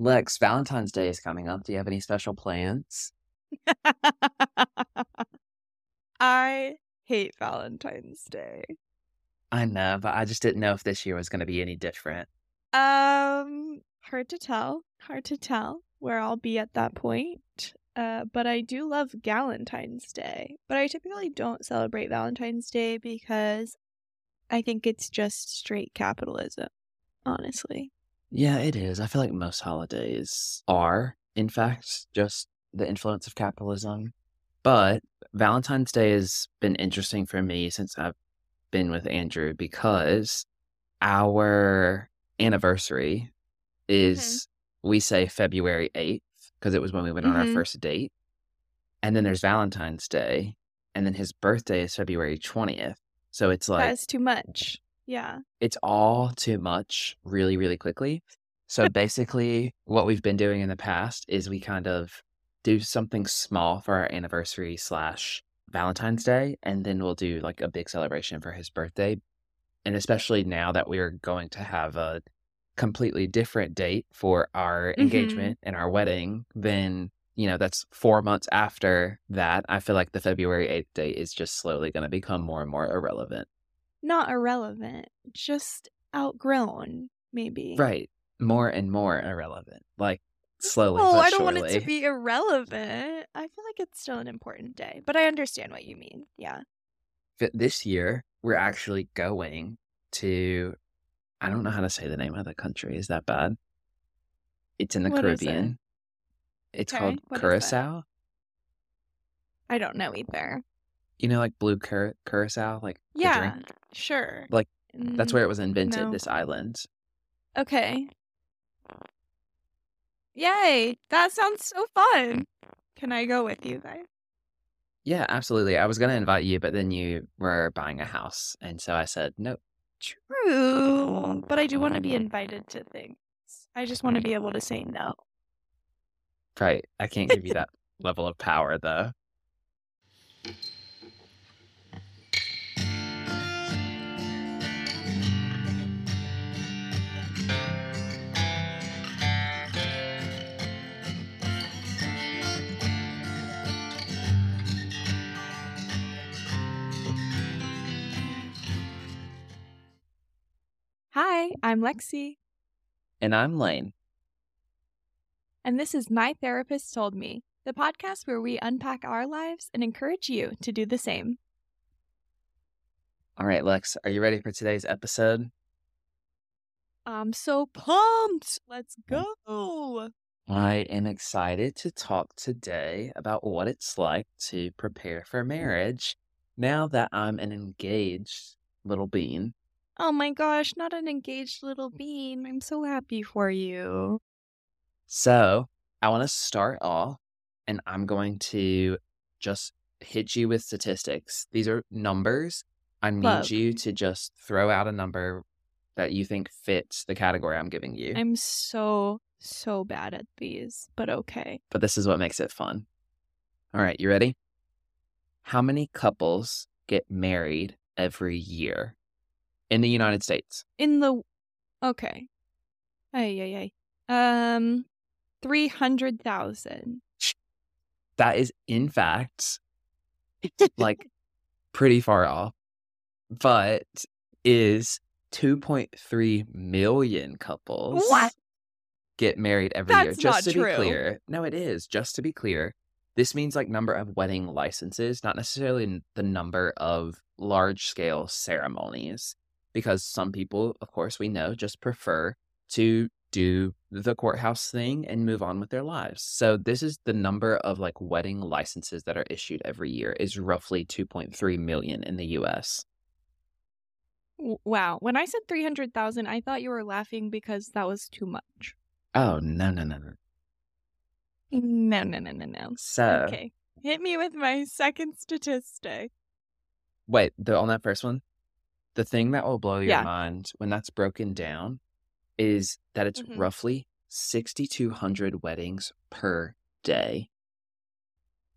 Lex, Valentine's Day is coming up. Do you have any special plans? I hate Valentine's Day. I know, but I just didn't know if this year was going to be any different. Um, hard to tell. Hard to tell where I'll be at that point. Uh, but I do love Valentine's Day. But I typically don't celebrate Valentine's Day because I think it's just straight capitalism, honestly. Yeah, it is. I feel like most holidays are, in fact, just the influence of capitalism. But Valentine's Day has been interesting for me since I've been with Andrew because our anniversary is, we say February 8th because it was when we went on our Mhm. first date. And then there's Valentine's Day. And then his birthday is February 20th. So it's like, that is too much. Yeah. it's all too much really, really quickly. So basically, what we've been doing in the past is we kind of do something small for our anniversary slash Valentine's Day, and then we'll do like a big celebration for his birthday. And especially now that we're going to have a completely different date for our Mhm. engagement and our wedding, then you know that's four months after that. I feel like the February 8th date is just slowly going to become more and more irrelevant. Not irrelevant, just outgrown, maybe. Right. More and more irrelevant. Like slowly. Oh, I don't want it to be irrelevant. I feel like it's still an important day, but I understand what you mean. Yeah. But this year, we're actually going to, I don't know how to say the name of the country. Is that bad? It's in the What is it? Caribbean. It's Okay, called what? Curacao. I don't know either. You know, like blue cur- Curacao, like the Yeah, drink? sure. Like, That's where it was invented, no. this island. Okay. Yay! That sounds so fun. Can I go with you guys? Yeah, absolutely. I was going to invite you, but then you were buying a house. And so I said, nope. True. But I do want to be invited to things. I just want to be able to say no. Right. I can't give you that level of power, though. Hi, I'm Lexi, And I'm Layne. and this is My Therapist Told Me, the podcast where we unpack our lives and encourage you to do the same. All right, Lex, are you ready for today's episode? I'm so pumped. Let's mm. go. I am excited to talk today about what it's like to prepare for marriage now that I'm an engaged little bean. Oh my gosh, not an engaged little mm. bean. I'm so happy for you. So I want to start off and I'm going to just hit you with statistics. These are numbers. I need Love. you to just throw out a number that you think fits the category I'm giving you. I'm so, so bad at these, but okay. but this is what makes it fun. All right, you ready? How many couples get married every year in the United States? In the. Okay. Ay, ay, ay. Um, 300,000. That is, in fact, like pretty far off, but is 2.3 million couples What? get married every year. Just to true. be clear, no, it is. Just to be clear, this means like number of wedding licenses, not necessarily the number of large scale ceremonies, because some people, of course, we know just prefer to do the courthouse thing and move on with their lives. So this is the number of like wedding licenses that are issued every year is roughly 2.3 million in the US. Wow. When I said 300,000, I thought you were laughing because that was too much. Oh, no, no, no, no. No, no, no, no, no. So, Okay. Hit me with my second statistic. wait, the, on that first one, the thing that will blow your Yeah. mind when that's broken down is that it's Mhm. roughly 6,200 weddings per day.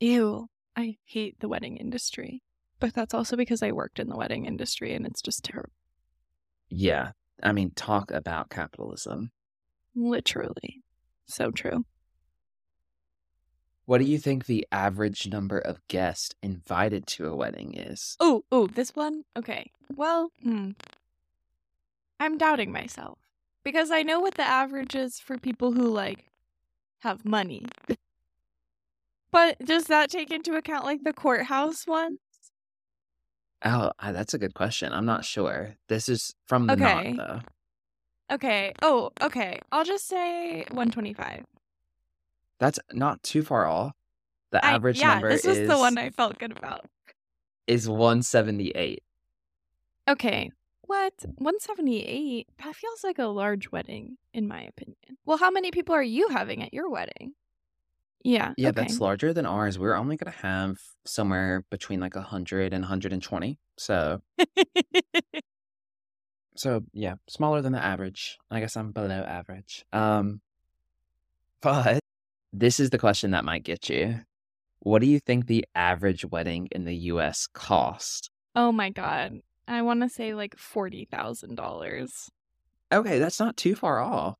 Ew. I hate the wedding industry. But that's also because I worked in the wedding industry and it's just terrible. Yeah. I mean, talk about capitalism. Literally. So true. What do you think the average number of guests invited to a wedding is? Oh, oh, this one? Okay. Well, hmm. I'm doubting myself because I know what the average is for people who like have money. but does that take into account like the courthouse ones? Oh, that's a good question. I'm not sure. This is from the Okay. knot, though. Okay. Oh, okay. I'll just say 125. That's not too far off. The I average yeah, number this was is the one I felt good about. is 178. Okay. What? 178? That feels like a large wedding, in my opinion. Well, how many people are you having at your wedding? Yeah. Yeah, Okay. that's larger than ours. We're only going to have somewhere between like 100 and 120. So, so yeah, smaller than the average. I guess I'm below average. Um, but this is the question that might get you. What do you think the average wedding in the US cost? oh my God. I want to say like $40,000. Okay, that's not too far off.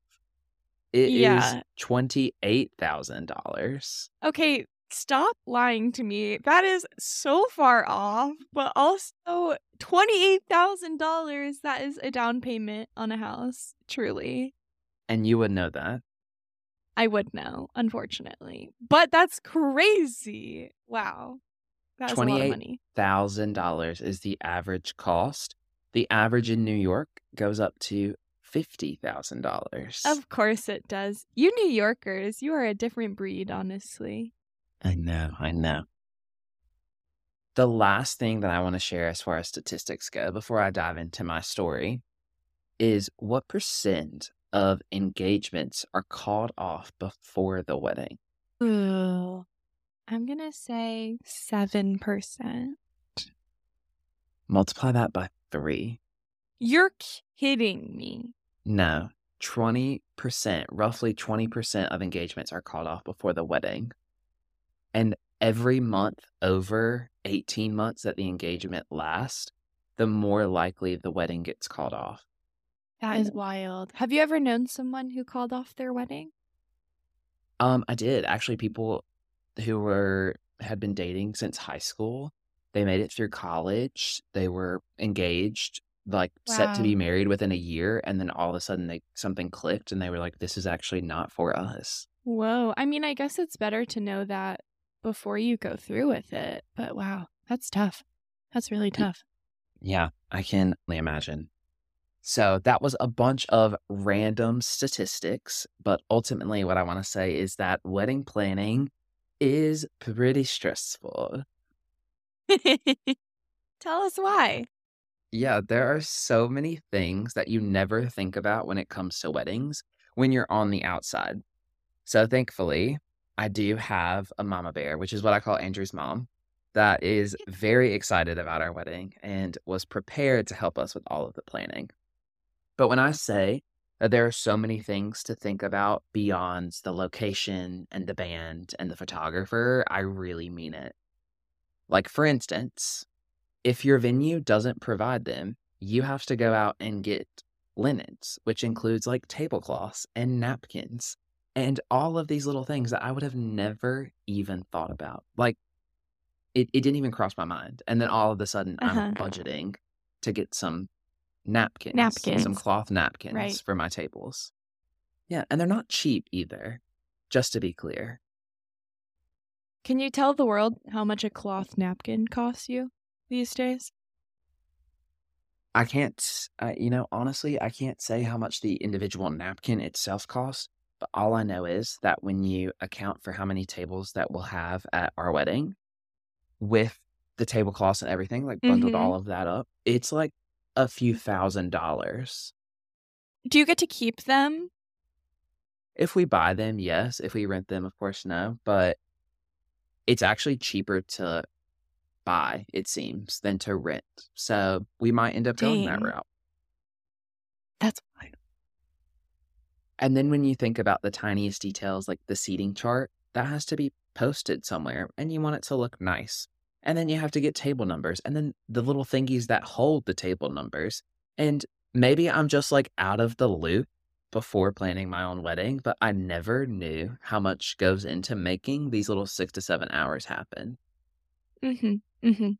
It is Yeah. $28,000. Okay. Stop lying to me. That is so far off, but also $28,000. That is a down payment on a house. Truly. And you would know that. I would know, unfortunately. But that's crazy. Wow. That is a lot of money $1000 is the average cost. The average in New York goes up to fifty thousand dollars. Of course it does. You New Yorkers, you are a different breed, honestly. I know, I know. The last thing that I want to share as far as statistics go before I dive into my story is what percent of engagements are called off before the wedding? Ooh. I'm going to say 7%. Multiply that by three. You're kidding me. No, 20%, roughly 20% of engagements are called off before the wedding. And every month over 18 months that the engagement lasts, the more likely the wedding gets called off. That is wild. Have you ever known someone who called off their wedding? Um, I did actually. People who were had been dating since high school, they made it through college. They were engaged, like set to be married within a year, and then all of a sudden they something clicked, and they were like, "This is actually not for us." Whoa. I mean, I guess it's better to know that before you go through with it. But wow, that's tough. That's really tough. Yeah, I can only imagine. So that was a bunch of random statistics, but ultimately, what I want to say is that wedding planning is pretty stressful. Tell us why. Yeah, there are so many things that you never think about when it comes to weddings when you're on the outside. So thankfully, I do have a mama bear, which is what I call Andrew's mom, that is very excited about our wedding and was prepared to help us with all of the planning. But when I say that there are so many things to think about beyond the location and the band and the photographer, I really mean it. Like, for instance, if your venue doesn't provide them, you have to go out and get linens, which includes like tablecloths and napkins and all of these little things that I would have never even thought about. Like, it, it didn't even cross my mind. And then all of a sudden, Uh-huh. I'm budgeting to get some napkins, napkins, some cloth napkins Right. for my tables. Yeah, and they're not cheap either, just to be clear. Can you tell the world how much a cloth napkin costs you these days? I can't, I, you know, honestly, I can't say how much the individual napkin itself costs, but all I know is that when you account for how many tables that we'll have at our wedding with the tablecloths and everything, like bundled Mhm. all of that up, it's like a few thousand dollars. Do you get to keep them? If we buy them, yes. If we rent them, of course, no. But it's actually cheaper to buy, it seems, than to rent. So we might end up going that route. That's fine. And then when you think about the tiniest details, like the seating chart, that has to be posted somewhere and you want it to look nice. And then you have to get table numbers and then the little thingies that hold the table numbers. And maybe I'm just like out of the loop, before planning my own wedding, but I never knew how much goes into making these little six to seven hours happen. Mm-hmm. Mm-hmm.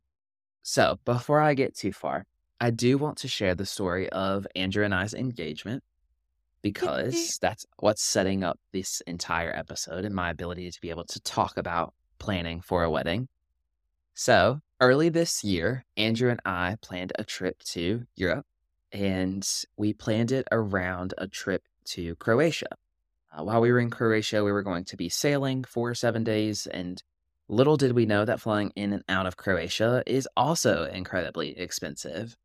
So, before I get too far, I do want to share the story of Andrew and I's engagement because that's what's setting up this entire episode and my ability to be able to talk about planning for a wedding. So, early this year, Andrew and I planned a trip to Europe and we planned it around a trip to Croatia. Uh, while we were in Croatia, we were going to be sailing for seven days, and little did we know that flying in and out of Croatia is also incredibly expensive.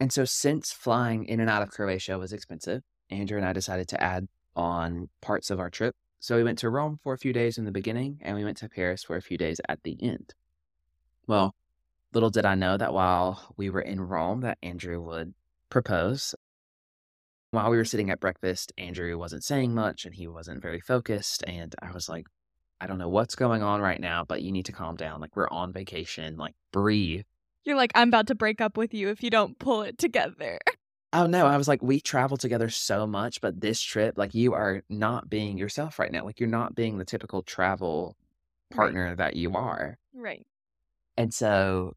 And so, since flying in and out of Croatia was expensive, Andrew and I decided to add on parts of our trip. So, we went to Rome for a few days in the beginning, and we went to Paris for a few days at the end. Well, little did I know that while we were in Rome, that Andrew would propose. While we were sitting at breakfast, Andrew wasn't saying much and he wasn't very focused. And I was like, I don't know what's going on right now, but you need to calm down. Like, we're on vacation. Like, breathe. You're like, I'm about to break up with you if you don't pull it together. Oh, no. I was like, we travel together so much, but this trip, like, you are not being yourself right now. Like, you're not being the typical travel partner right. that you are. Right. And so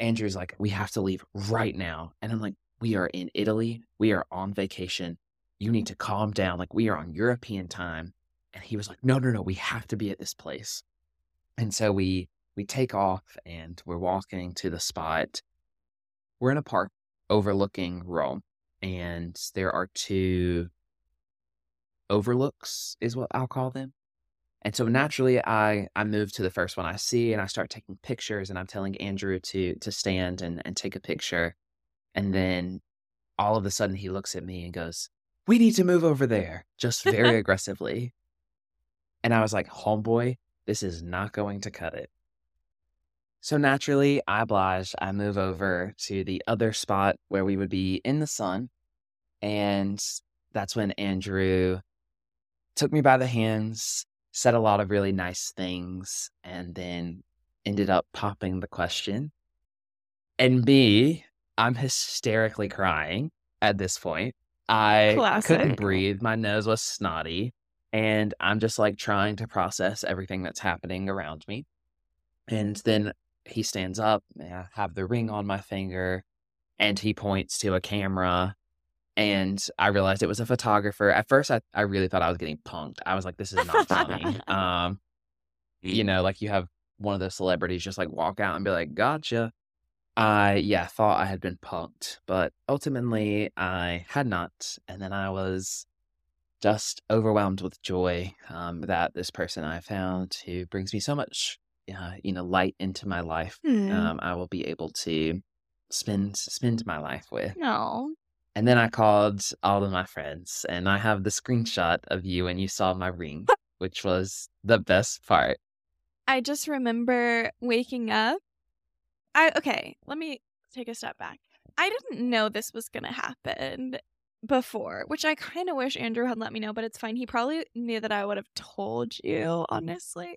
Andrew's like, we have to leave right now. And I'm like, we are in Italy. We are on vacation. You need to calm down. Like, we are on European time. And he was like, no, no, no, we have to be at this place. And so we we take off and we're walking to the spot. We're in a park overlooking Rome. And there are two overlooks, is what I'll call them. And so naturally I I move to the first one I see and I start taking pictures and I'm telling Andrew to to stand and, and take a picture. And then all of a sudden he looks at me and goes, We need to move over there, just very aggressively. And I was like, Homeboy, this is not going to cut it. So naturally, I oblige. I move over to the other spot where we would be in the sun. And that's when Andrew took me by the hands said a lot of really nice things and then ended up popping the question. And me, I'm hysterically crying at this point. I Classic. couldn't breathe. My nose was snotty. And I'm just like trying to process everything that's happening around me. And then he stands up, I have the ring on my finger, and he points to a camera and I realized it was a photographer. At first, I, I really thought I was getting punked. I was like, this is not funny. um, you know, like you have one of those celebrities just like walk out and be like, gotcha. I, yeah, thought I had been punked, but ultimately I had not. And then I was just overwhelmed with joy um, that this person I found who brings me so much, uh, you know, light into my life, mm. um, I will be able to spend spend my life with. No. And then I called all of my friends, and I have the screenshot of you and you saw my ring, which was the best part. I just remember waking up. I okay, let me take a step back. I didn't know this was going to happen before, which I kind of wish Andrew had let me know, but it's fine. He probably knew that I would have told you, honestly.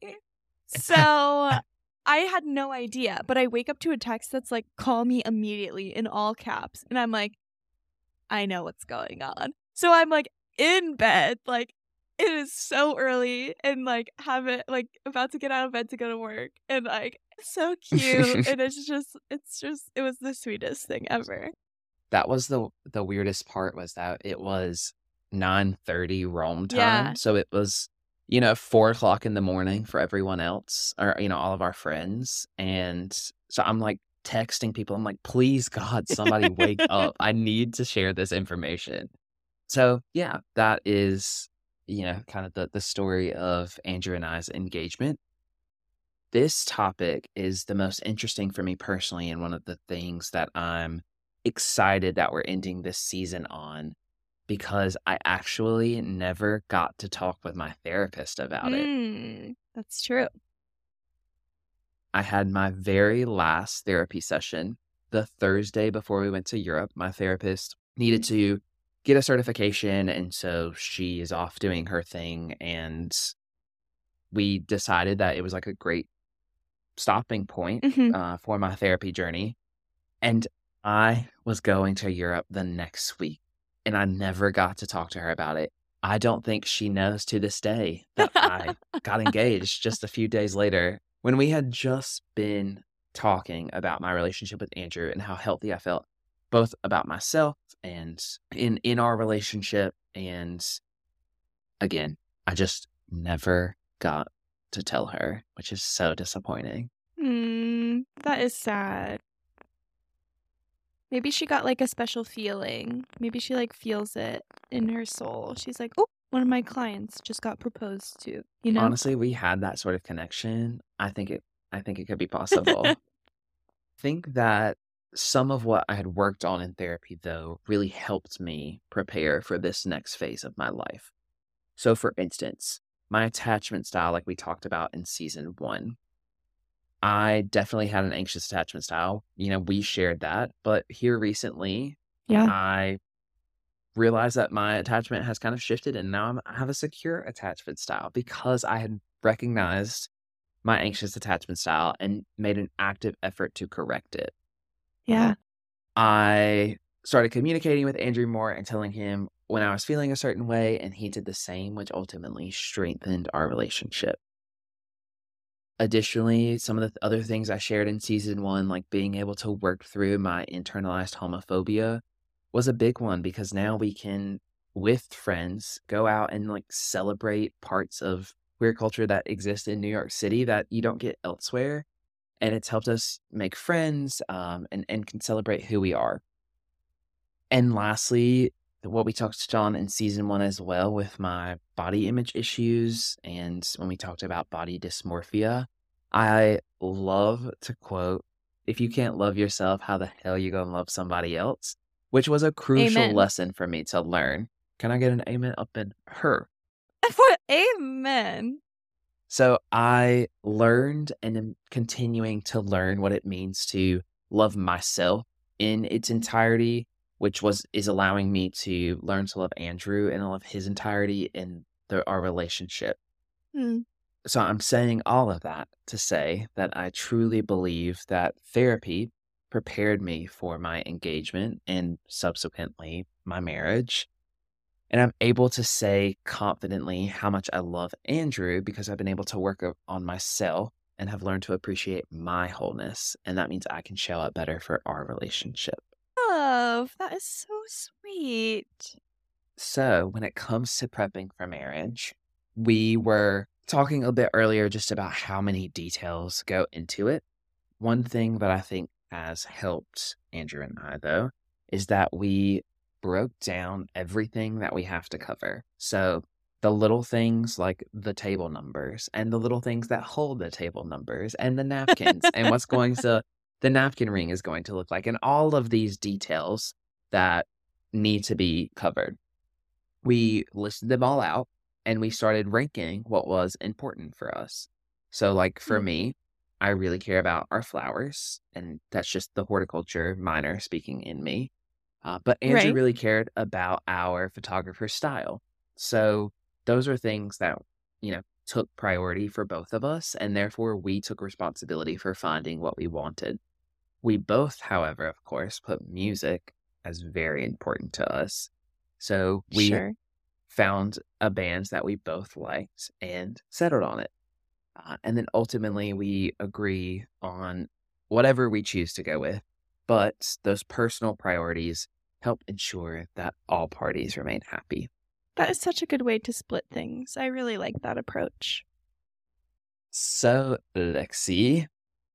So I had no idea, but I wake up to a text that's like, call me immediately in all caps. And I'm like, I know what's going on. So I'm like in bed, like it is so early and like have it like about to get out of bed to go to work and like so cute and it's just it's just it was the sweetest thing ever that was the the weirdest part was that it was 9 30 rome time yeah. so it was you know four o'clock in the morning for everyone else or you know all of our friends and so i'm like texting people. I'm like, please, God, somebody wake up. I need to share this information. So, yeah, that is, you know, kind of the, the story of Andrew and I's engagement. This topic is the most interesting for me personally, and one of the things that I'm excited that we're ending this season on because I actually never got to talk with my therapist about mm, it. That's true. I had my very last therapy session the Thursday before we went to Europe. My therapist needed to get a certification. And so she is off doing her thing. And we decided that it was like a great stopping point mm-hmm. uh, for my therapy journey. And I was going to Europe the next week. and I never got to talk to her about it. I don't think she knows to this day that I got engaged just a few days later when we had just been talking about my relationship with Andrew and how healthy I felt, both about myself and in in our relationship. And again, I just never got to tell her, which is so disappointing. Mm, that is sad. Maybe she got like a special feeling. Maybe she like feels it in her soul. She's like, oh, one of my clients just got proposed to. You know? Honestly, we had that sort of connection. I think it I think it could be possible. I think that some of what I had worked on in therapy though really helped me prepare for this next phase of my life. So for instance, my attachment style like we talked about in season 1 I definitely had an anxious attachment style. You know, we shared that. But here recently, Yeah. I realized that my attachment has kind of shifted and now I'm, I have a secure attachment style because I had recognized my anxious attachment style and made an active effort to correct it. Uh, yeah. I started communicating with Andrew more and telling him when I was feeling a certain way, and he did the same, which ultimately strengthened our relationship. Additionally, some of the other things I shared in season one, like being able to work through my internalized homophobia, was a big one because now we can, with friends, go out and like celebrate parts of queer culture that exist in New York City that you don't get elsewhere. And it's helped us make friends um, and, and can celebrate who we are. And lastly, what we talked on in season one as well with my body image issues and when we talked about body dysmorphia, I love to quote, if you can't love yourself, how the hell you gonna love somebody else? Which was a crucial Amen. lesson for me to learn. Can I get an amen up in her? Amen. So I learned and am continuing to learn what it means to love myself in its entirety, which was is allowing me to learn to love Andrew and love his entirety in the, our relationship. Hmm. So I'm saying all of that to say that I truly believe that therapy prepared me for my engagement and subsequently my marriage. And I'm able to say confidently how much I love Andrew because I've been able to work on myself and have learned to appreciate my wholeness. And that means I can show up better for our relationship. Love. That is so sweet. So, when it comes to prepping for marriage, we were talking a bit earlier just about how many details go into it. One thing that I think has helped Andrew and I, though, is that we broke down everything that we have to cover. So, the little things like the table numbers and the little things that hold the table numbers and the napkins and what's going to the napkin ring is going to look like and all of these details that need to be covered we listed them all out and we started ranking what was important for us. So, like for Hmm. me, I really care about our flowers, and that's just the horticulture minor speaking in me. Uh, but Andrew Right. really cared about our photographer style. So, those are things that, you know, took priority for both of us, and therefore we took responsibility for finding what we wanted. We both, however, of course, put music as very important to us. So, we Sure. found a band that we both liked and settled on it. Uh, and then ultimately we agree on whatever we choose to go with. But those personal priorities help ensure that all parties remain happy. That is such a good way to split things. I really like that approach. So, Lexi,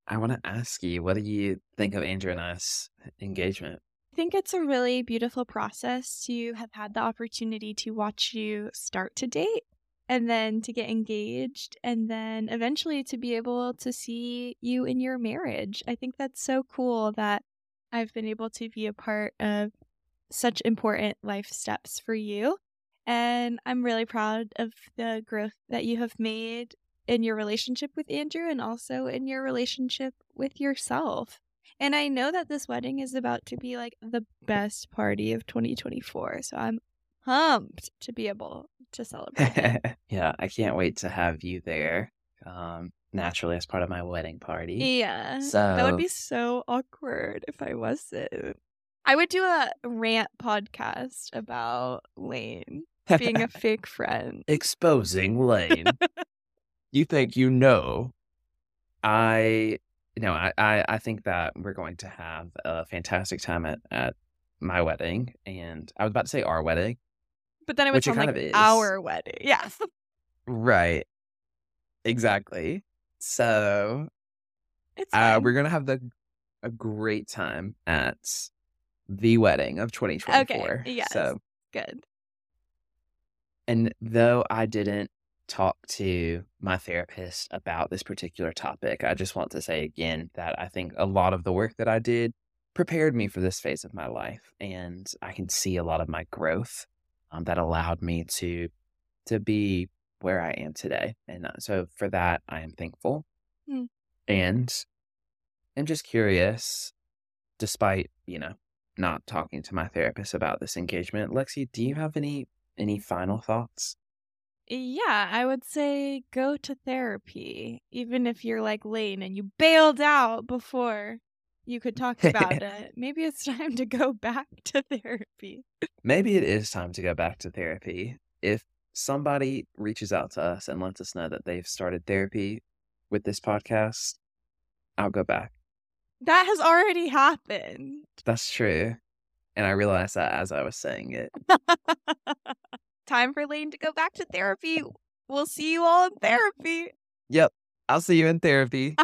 I want to ask you, what do you think of Andrew and I's engagement? I think it's a really beautiful process to have had the opportunity to watch you start to date and then to get engaged and then eventually to be able to see you in your marriage. I think that's so cool that I've been able to be a part of such important life steps for you. And I'm really proud of the growth that you have made in your relationship with Andrew and also in your relationship with yourself. And I know that this wedding is about to be like the best party of 2024. So I'm pumped to be able to celebrate yeah, I can't wait to have you there. Um, naturally, as part of my wedding party. Yeah. That would be so awkward if I wasn't. I would do a rant podcast about Layne being a fake friend. Exposing Layne. you think you know. I no, I, I, I think that we're going to have a fantastic time at, at my wedding. And I was about to say our wedding. But then it would Which it sound kind like of our wedding. Yeah. Right. Exactly. So It's uh, we're gonna have the a great time at the wedding of 2024. yes. So good. And though I didn't talk to my therapist about this particular topic, I just want to say again that I think a lot of the work that I did prepared me for this phase of my life. And I can see a lot of my growth um, that allowed me to to be where I am today. And uh, so for that, I am thankful. Hmm. And I'm just curious, despite, you know, not talking to my therapist about this engagement, Lexi, do you have any any final thoughts? Yeah, I would say go to therapy, even if you're like Layne and you bailed out before you could talk about it. Maybe it's time to go back to therapy. Maybe it is time to go back to therapy. If somebody reaches out to us and lets us know that they've started therapy with this podcast, I'll go back. That has already happened. That's true. And I realized that as I was saying it. Time for Layne to go back to therapy. We'll see you all in therapy. Yep. I'll see you in therapy.